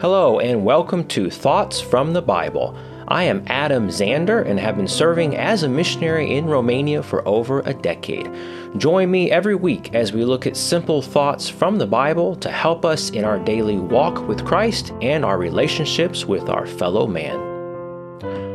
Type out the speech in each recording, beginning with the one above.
Hello, and welcome to Thoughts from the Bible. I am Adam Zander and have been serving as a missionary in Romania for over a decade. Join me every week as we look at simple thoughts from the Bible to help us in our daily walk with Christ and our relationships with our fellow man.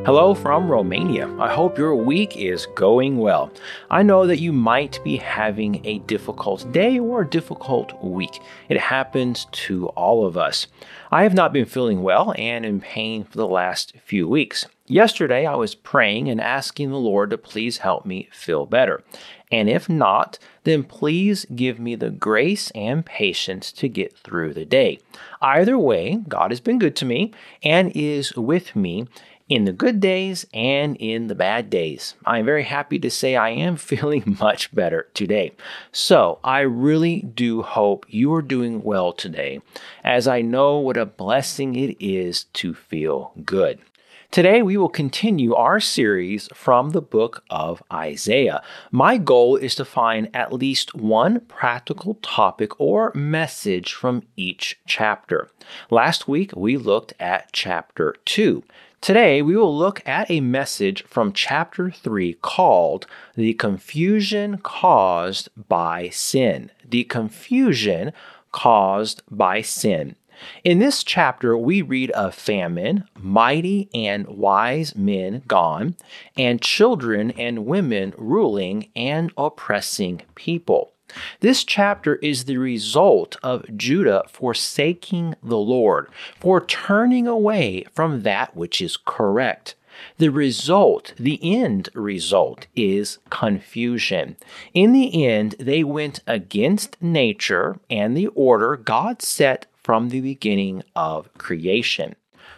Hello from Romania. I hope your week is going well. I know that you might be having a difficult day or a difficult week. It happens to all of us. I have not been feeling well and in pain for the last few weeks. Yesterday, I was praying and asking the Lord to please help me feel better. And if not, then please give me the grace and patience to get through the day. Either way, God has been good to me and is with me in the good days and in the bad days. I am very happy to say I am feeling much better today. So I really do hope you are doing well today, as I know what a blessing it is to feel good. Today, we will continue our series from the book of Isaiah. My goal is to find at least one practical topic or message from each chapter. Last week, we looked at chapter 2. Today, we will look at a message from chapter 3 called The Confusion Caused by Sin. The Confusion Caused by Sin. In this chapter, we read of famine, mighty and wise men gone, and children and women ruling and oppressing people. This chapter is the result of Judah forsaking the Lord, for turning away from that which is correct. The result, the end result, is confusion. In the end, they went against nature and the order God set from the beginning of creation.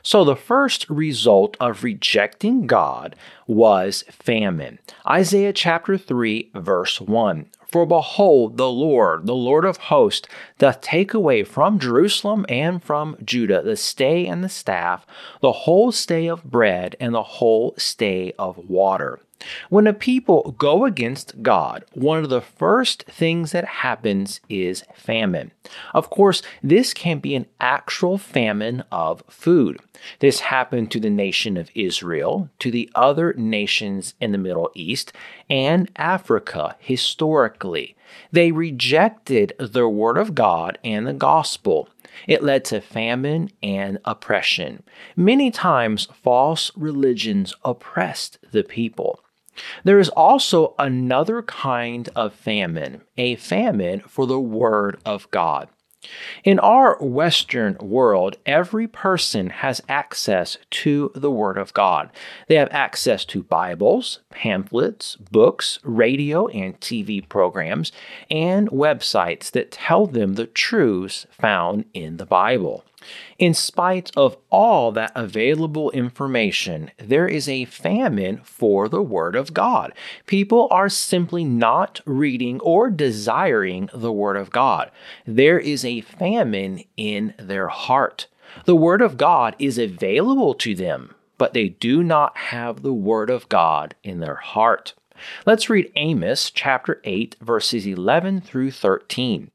So, the first result of rejecting God was famine. Isaiah chapter 3, verse 1 for behold, the Lord, the Lord of hosts, doth take away from Jerusalem and from Judah the stay and the staff, the whole stay of bread and the whole stay of water. When a people go against God, one of the first things that happens is famine. Of course, this can be an actual famine of food. This happened to the nation of Israel, to the other nations in the Middle East, and Africa historically. They rejected the Word of God and the gospel. It led to famine and oppression. Many times, false religions oppressed the people. There is also another kind of famine, a famine for the Word of God. In our Western world, every person has access to the Word of God. They have access to Bibles, pamphlets, books, radio and TV programs, and websites that tell them the truths found in the Bible. In spite of all that available information, there is a famine for the Word of God. People are simply not reading or desiring the Word of God. There is a famine in their heart. The Word of God is available to them, but they do not have the Word of God in their heart. Let's read Amos chapter 8, verses 11 through 13.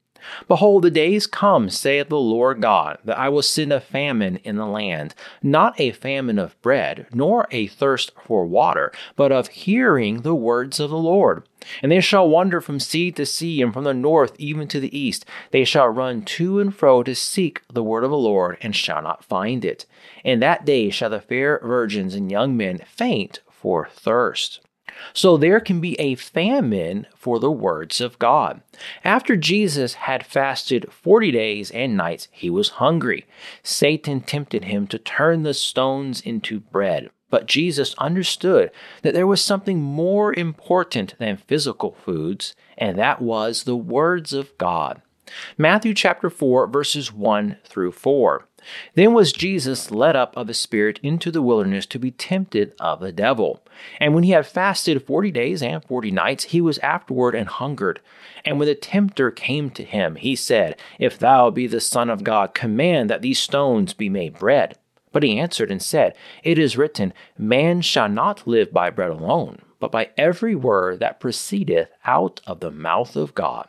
Behold, the days come, saith the Lord God, that I will send a famine in the land, not a famine of bread, nor a thirst for water, but of hearing the words of the Lord. And they shall wander from sea to sea, and from the north even to the east. They shall run to and fro to seek the word of the Lord, and shall not find it. In that day shall the fair virgins and young men faint for thirst. So there can be a famine for the words of God. After Jesus had fasted 40 days and nights, he was hungry. Satan tempted him to turn the stones into bread. But Jesus understood that there was something more important than physical foods, and that was the words of God. Matthew chapter 4 verses 1 through 4. Then was Jesus led up of the Spirit into the wilderness to be tempted of the devil. And when he had fasted forty days and forty nights, he was afterward and hungered. And when the tempter came to him, he said, If thou be the Son of God, command that these stones be made bread. But he answered and said, It is written, Man shall not live by bread alone, but by every word that proceedeth out of the mouth of God.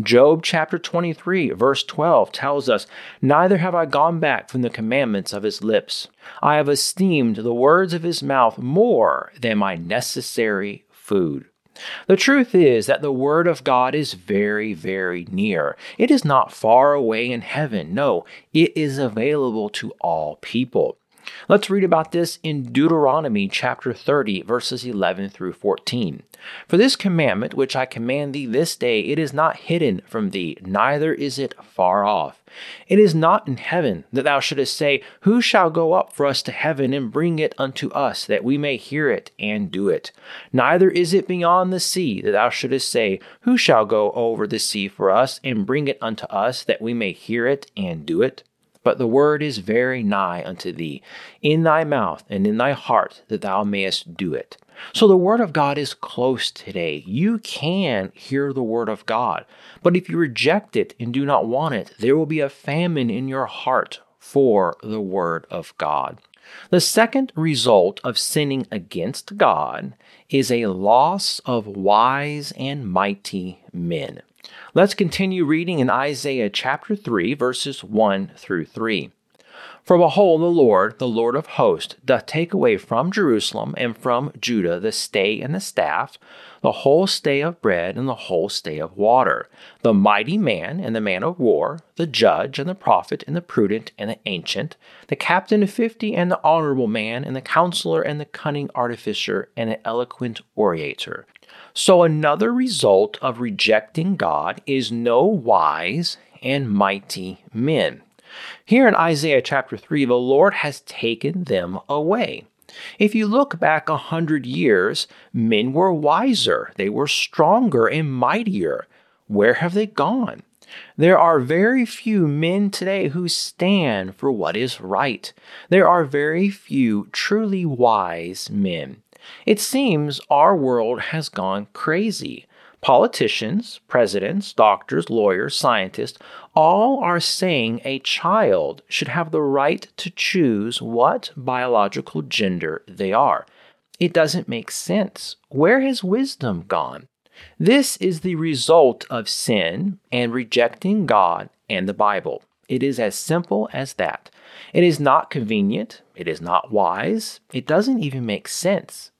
Job chapter 23, verse 12 tells us, Neither have I gone back from the commandments of his lips. I have esteemed the words of his mouth more than my necessary food. The truth is that the Word of God is very, very near. It is not far away in heaven. No, it is available to all people. Let's read about this in Deuteronomy chapter 30, verses 11 through 14. For this commandment which I command thee this day, it is not hidden from thee, neither is it far off. It is not in heaven that thou shouldest say, Who shall go up for us to heaven and bring it unto us, that we may hear it and do it? Neither is it beyond the sea that thou shouldest say, Who shall go over the sea for us and bring it unto us, that we may hear it and do it? But the word is very nigh unto thee, in thy mouth and in thy heart, that thou mayest do it. So the word of God is close today. You can hear the word of God. But if you reject it and do not want it, there will be a famine in your heart for the word of God. The second result of sinning against God is a loss of wise and mighty men. Let's continue reading in Isaiah chapter 3, verses 1 through 3. For behold, the Lord, the Lord of hosts, doth take away from Jerusalem and from Judah the stay and the staff, the whole stay of bread and the whole stay of water, the mighty man and the man of war, the judge and the prophet and the prudent and the ancient, the captain of fifty and the honorable man and the counselor and the cunning artificer and the eloquent orator. So, another result of rejecting God is no wise and mighty men. Here in Isaiah chapter 3, the Lord has taken them away. If you look back a hundred years, men were wiser, they were stronger and mightier. Where have they gone? There are very few men today who stand for what is right. There are very few truly wise men. It seems our world has gone crazy. Politicians, presidents, doctors, lawyers, scientists, all are saying a child should have the right to choose what biological gender they are. It doesn't make sense. Where has wisdom gone? This is the result of sin and rejecting God and the Bible. It is as simple as that. It is not convenient. It is not wise. It doesn't even make sense.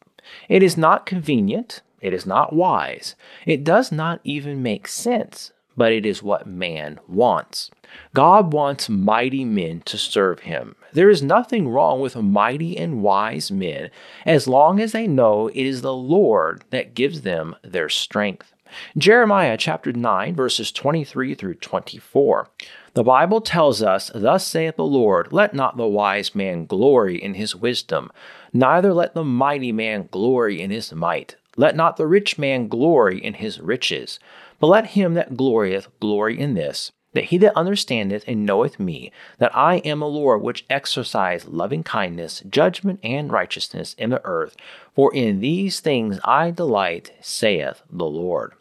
It is not convenient. It is not wise. It does not even make sense, but it is what man wants. God wants mighty men to serve him. There is nothing wrong with mighty and wise men as long as they know it is the Lord that gives them their strength. Jeremiah chapter 9, verses 23 through 24. The Bible tells us, Thus saith the Lord, Let not the wise man glory in his wisdom, neither let the mighty man glory in his might. Let not the rich man glory in his riches, but let him that glorieth glory in this, that he that understandeth and knoweth me, that I am a Lord which exercise loving kindness, judgment, and righteousness in the earth. For in these things I delight, saith the Lord.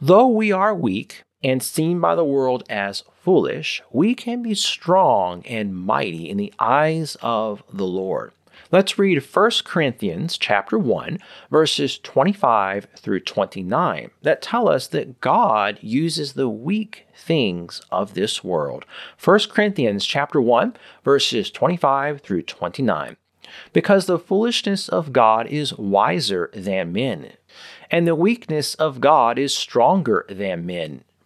Though we are weak, and seen by the world as foolish, we can be strong and mighty in the eyes of the Lord. Let's read 1 Corinthians chapter 1 verses 25 through 29 that tell us that God uses the weak things of this world. 1 Corinthians chapter 1 verses 25 through 29. Because the foolishness of God is wiser than men, and the weakness of God is stronger than men.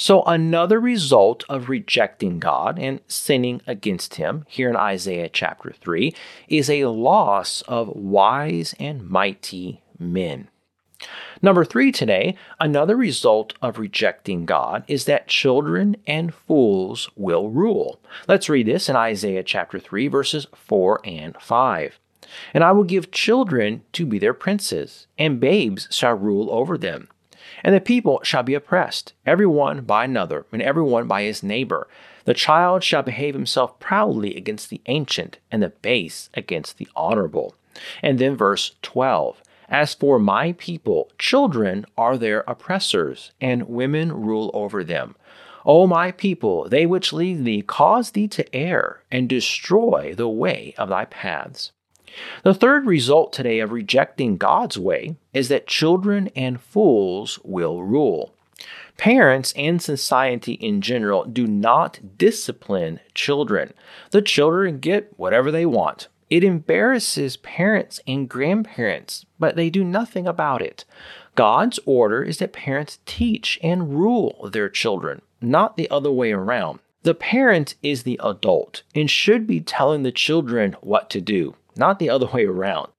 So, another result of rejecting God and sinning against Him, here in Isaiah chapter 3, is a loss of wise and mighty men. Number three today, another result of rejecting God is that children and fools will rule. Let's read this in Isaiah chapter 3, verses 4 and 5. And I will give children to be their princes, and babes shall rule over them. And the people shall be oppressed, every one by another, and every one by his neighbor. The child shall behave himself proudly against the ancient, and the base against the honorable. And then verse 12 As for my people, children are their oppressors, and women rule over them. O my people, they which lead thee cause thee to err, and destroy the way of thy paths. The third result today of rejecting God's way is that children and fools will rule. Parents and society in general do not discipline children. The children get whatever they want. It embarrasses parents and grandparents, but they do nothing about it. God's order is that parents teach and rule their children, not the other way around. The parent is the adult and should be telling the children what to do, not the other way around.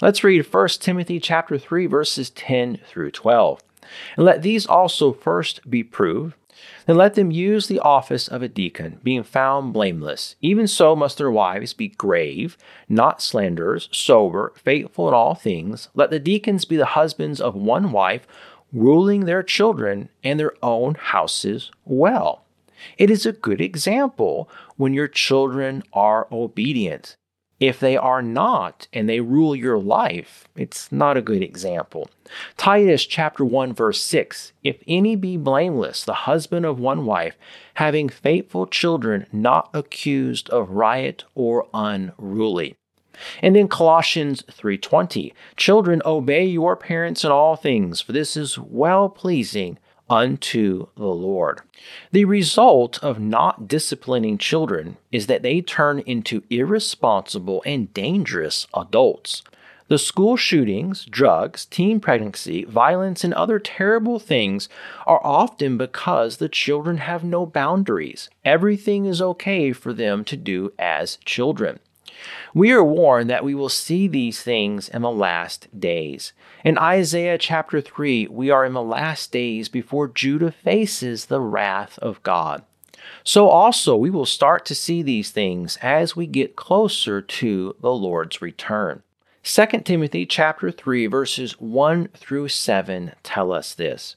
Let's read 1 Timothy chapter 3 verses 10 through 12. And let these also first be proved. Then let them use the office of a deacon, being found blameless. Even so must their wives be grave, not slanderers, sober, faithful in all things. Let the deacons be the husbands of one wife, ruling their children and their own houses well. It is a good example when your children are obedient. If they are not and they rule your life, it's not a good example. Titus chapter 1 verse 6, if any be blameless, the husband of one wife, having faithful children, not accused of riot or unruly. And in Colossians 3:20, children obey your parents in all things, for this is well pleasing unto the Lord. The result of not disciplining children is that they turn into irresponsible and dangerous adults. The school shootings, drugs, teen pregnancy, violence, and other terrible things are often because the children have no boundaries. Everything is okay for them to do as children. We are warned that we will see these things in the last days. In Isaiah chapter 3, we are in the last days before Judah faces the wrath of God. So also we will start to see these things as we get closer to the Lord's return. 2 Timothy chapter 3 verses 1 through 7 tell us this.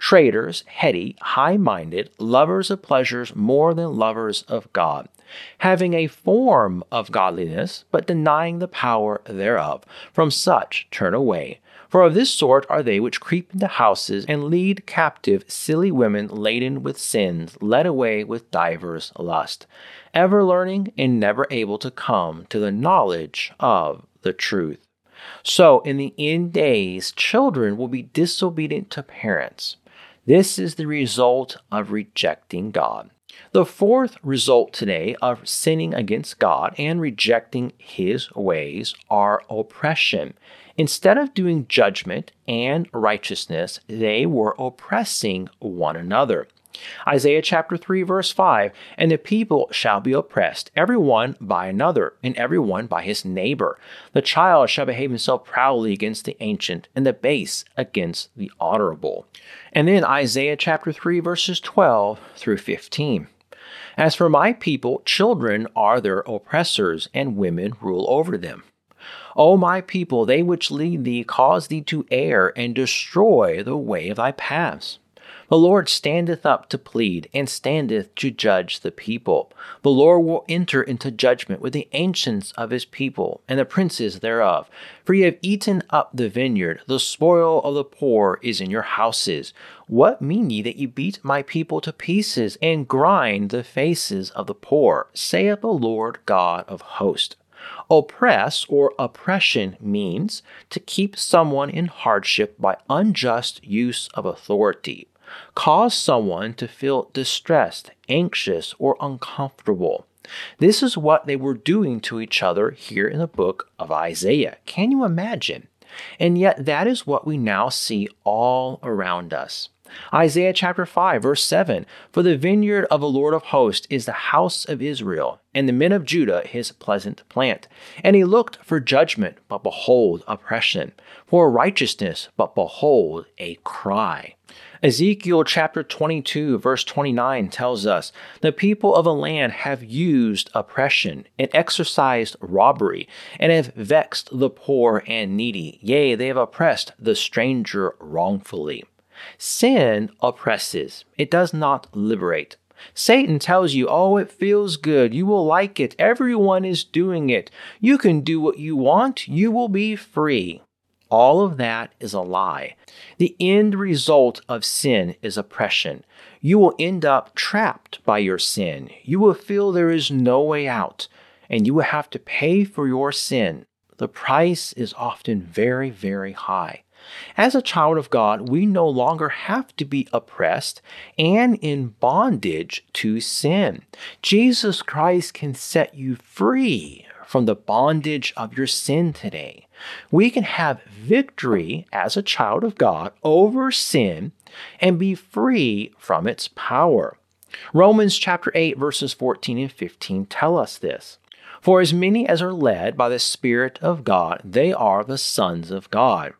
traitors, heady, high minded, lovers of pleasures more than lovers of God having a form of godliness, but denying the power thereof. From such turn away. For of this sort are they which creep into houses and lead captive silly women laden with sins, led away with divers lust, ever learning and never able to come to the knowledge of the truth. So, in the end days, children will be disobedient to parents. This is the result of rejecting God. The fourth result today of sinning against God and rejecting His ways are oppression. Instead of doing judgment and righteousness, they were oppressing one another. Isaiah chapter 3, verse 5 And the people shall be oppressed, every one by another, and every one by his neighbor. The child shall behave himself proudly against the ancient, and the base against the honorable. And then Isaiah chapter 3, verses 12 through 15. As for my people, children are their oppressors, and women rule over them. O my people, they which lead thee cause thee to err and destroy the way of thy paths. The Lord standeth up to plead, and standeth to judge the people. The Lord will enter into judgment with the ancients of his people, and the princes thereof. For ye have eaten up the vineyard, the spoil of the poor is in your houses. What mean ye that ye beat my people to pieces, and grind the faces of the poor, saith the Lord God of hosts? Oppress or oppression means to keep someone in hardship by unjust use of authority cause someone to feel distressed, anxious, or uncomfortable. This is what they were doing to each other here in the book of Isaiah. Can you imagine? And yet, that is what we now see all around us. Isaiah chapter 5, verse 7 For the vineyard of the Lord of hosts is the house of Israel, and the men of Judah his pleasant plant. And he looked for judgment, but behold, oppression, for righteousness, but behold, a cry. Ezekiel chapter 22, verse 29 tells us the people of a land have used oppression and exercised robbery, and have vexed the poor and needy. Yea, they have oppressed the stranger wrongfully. Sin oppresses, it does not liberate. Satan tells you, oh, it feels good. You will like it. Everyone is doing it. You can do what you want. You will be free. All of that is a lie. The end result of sin is oppression. You will end up trapped by your sin. You will feel there is no way out, and you will have to pay for your sin. The price is often very, very high. As a child of God, we no longer have to be oppressed and in bondage to sin. Jesus Christ can set you free from the bondage of your sin today. We can have victory as a child of God over sin and be free from its power. Romans chapter 8 verses 14 and 15 tell us this. For as many as are led by the Spirit of God, they are the sons of God.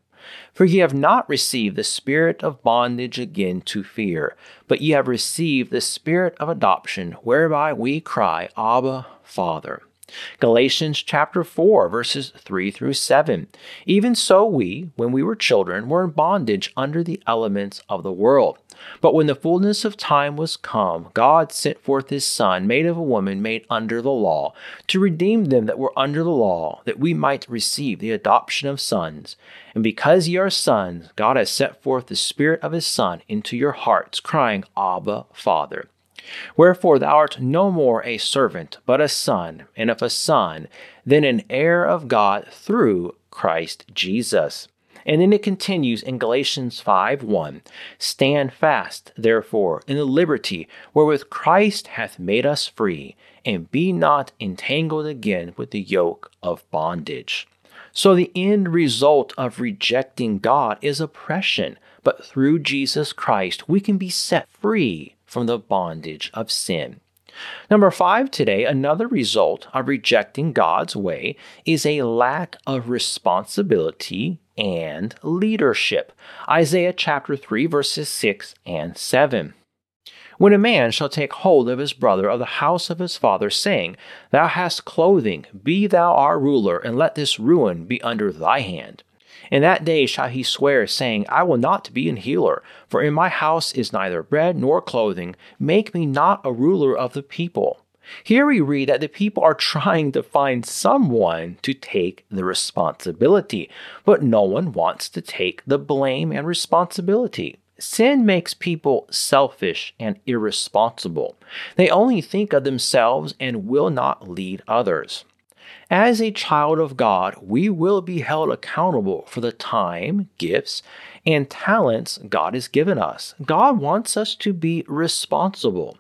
For ye have not received the spirit of bondage again to fear, but ye have received the spirit of adoption, whereby we cry, Abba, Father. Galatians chapter 4, verses 3 through 7. Even so, we, when we were children, were in bondage under the elements of the world. But when the fullness of time was come, God sent forth his Son, made of a woman, made under the law, to redeem them that were under the law, that we might receive the adoption of sons. And because ye are sons, God has sent forth the Spirit of his Son into your hearts, crying, Abba, Father. Wherefore thou art no more a servant, but a son, and if a son, then an heir of God through Christ Jesus. And then it continues in Galatians 5 1 Stand fast, therefore, in the liberty wherewith Christ hath made us free, and be not entangled again with the yoke of bondage. So the end result of rejecting God is oppression, but through Jesus Christ we can be set free from the bondage of sin. Number five today, another result of rejecting God's way is a lack of responsibility and leadership. Isaiah chapter 3, verses 6 and 7. When a man shall take hold of his brother of the house of his father, saying, Thou hast clothing, be thou our ruler, and let this ruin be under thy hand. In that day shall he swear, saying, I will not be an healer, for in my house is neither bread nor clothing. Make me not a ruler of the people. Here we read that the people are trying to find someone to take the responsibility, but no one wants to take the blame and responsibility. Sin makes people selfish and irresponsible. They only think of themselves and will not lead others. As a child of God, we will be held accountable for the time, gifts, and talents God has given us. God wants us to be responsible.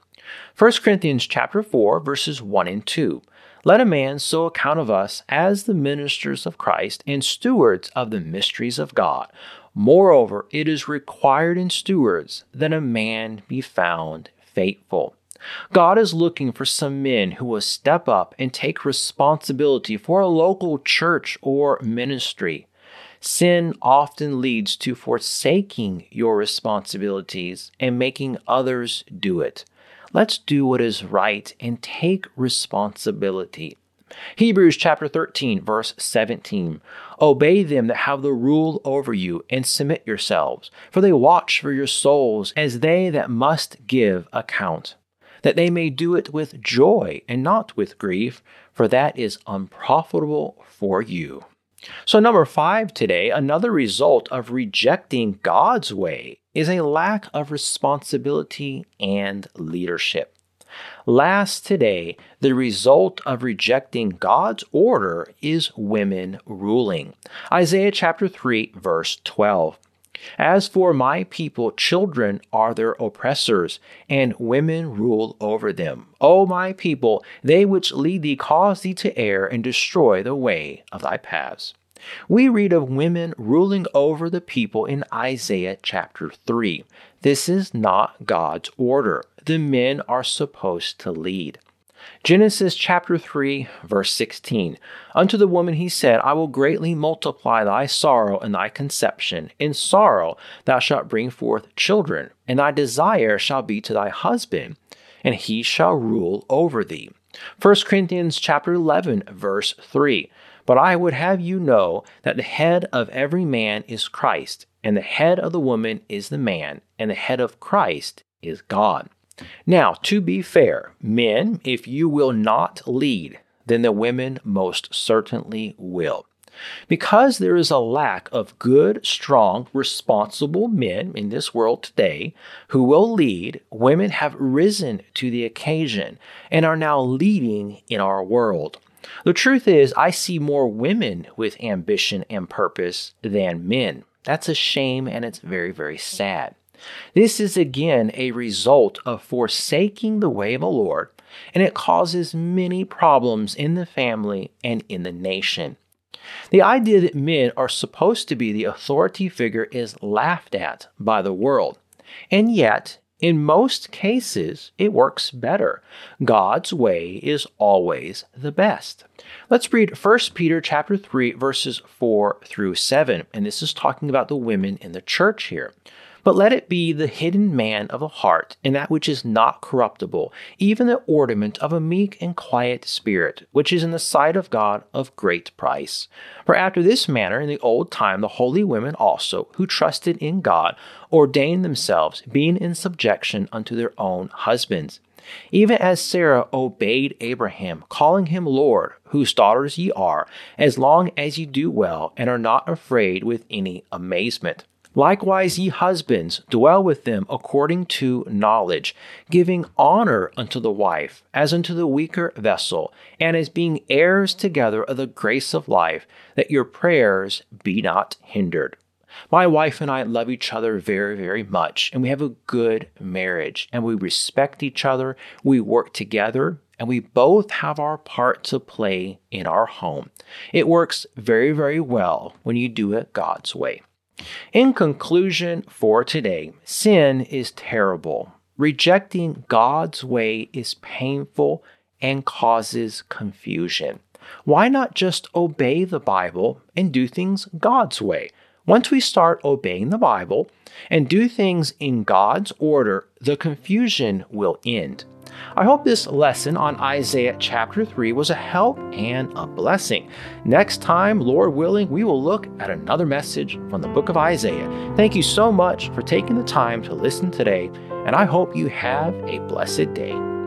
1 Corinthians chapter 4 verses 1 and 2. Let a man so account of us as the ministers of Christ and stewards of the mysteries of God. Moreover, it is required in stewards that a man be found faithful. God is looking for some men who will step up and take responsibility for a local church or ministry. Sin often leads to forsaking your responsibilities and making others do it. Let's do what is right and take responsibility. Hebrews chapter 13, verse 17. Obey them that have the rule over you, and submit yourselves, for they watch for your souls as they that must give account that they may do it with joy and not with grief, for that is unprofitable for you. So, number five today, another result of rejecting God's way is a lack of responsibility and leadership. Last today, the result of rejecting God's order is women ruling. Isaiah chapter 3, verse 12. As for my people, children are their oppressors, and women rule over them. O my people, they which lead thee cause thee to err and destroy the way of thy paths. We read of women ruling over the people in Isaiah chapter 3. This is not God's order. The men are supposed to lead. Genesis chapter 3, verse 16. Unto the woman he said, I will greatly multiply thy sorrow and thy conception. In sorrow thou shalt bring forth children, and thy desire shall be to thy husband, and he shall rule over thee. 1 Corinthians chapter 11, verse 3. But I would have you know that the head of every man is Christ, and the head of the woman is the man, and the head of Christ is God. Now, to be fair, men, if you will not lead, then the women most certainly will. Because there is a lack of good, strong, responsible men in this world today who will lead, women have risen to the occasion and are now leading in our world. The truth is, I see more women with ambition and purpose than men. That's a shame and it's very, very sad. This is again a result of forsaking the way of the Lord, and it causes many problems in the family and in the nation. The idea that men are supposed to be the authority figure is laughed at by the world. And yet, in most cases, it works better. God's way is always the best. Let's read 1 Peter chapter 3 verses 4 through 7, and this is talking about the women in the church here. But let it be the hidden man of the heart, and that which is not corruptible, even the ornament of a meek and quiet spirit, which is in the sight of God of great price. For after this manner in the old time the holy women also, who trusted in God, ordained themselves, being in subjection unto their own husbands. Even as Sarah obeyed Abraham, calling him Lord, whose daughters ye are, as long as ye do well and are not afraid with any amazement. Likewise, ye husbands, dwell with them according to knowledge, giving honor unto the wife, as unto the weaker vessel, and as being heirs together of the grace of life, that your prayers be not hindered. My wife and I love each other very, very much, and we have a good marriage, and we respect each other, we work together, and we both have our part to play in our home. It works very, very well when you do it God's way. In conclusion for today, sin is terrible. Rejecting God's way is painful and causes confusion. Why not just obey the Bible and do things God's way? Once we start obeying the Bible and do things in God's order, the confusion will end. I hope this lesson on Isaiah chapter 3 was a help and a blessing. Next time, Lord willing, we will look at another message from the book of Isaiah. Thank you so much for taking the time to listen today, and I hope you have a blessed day.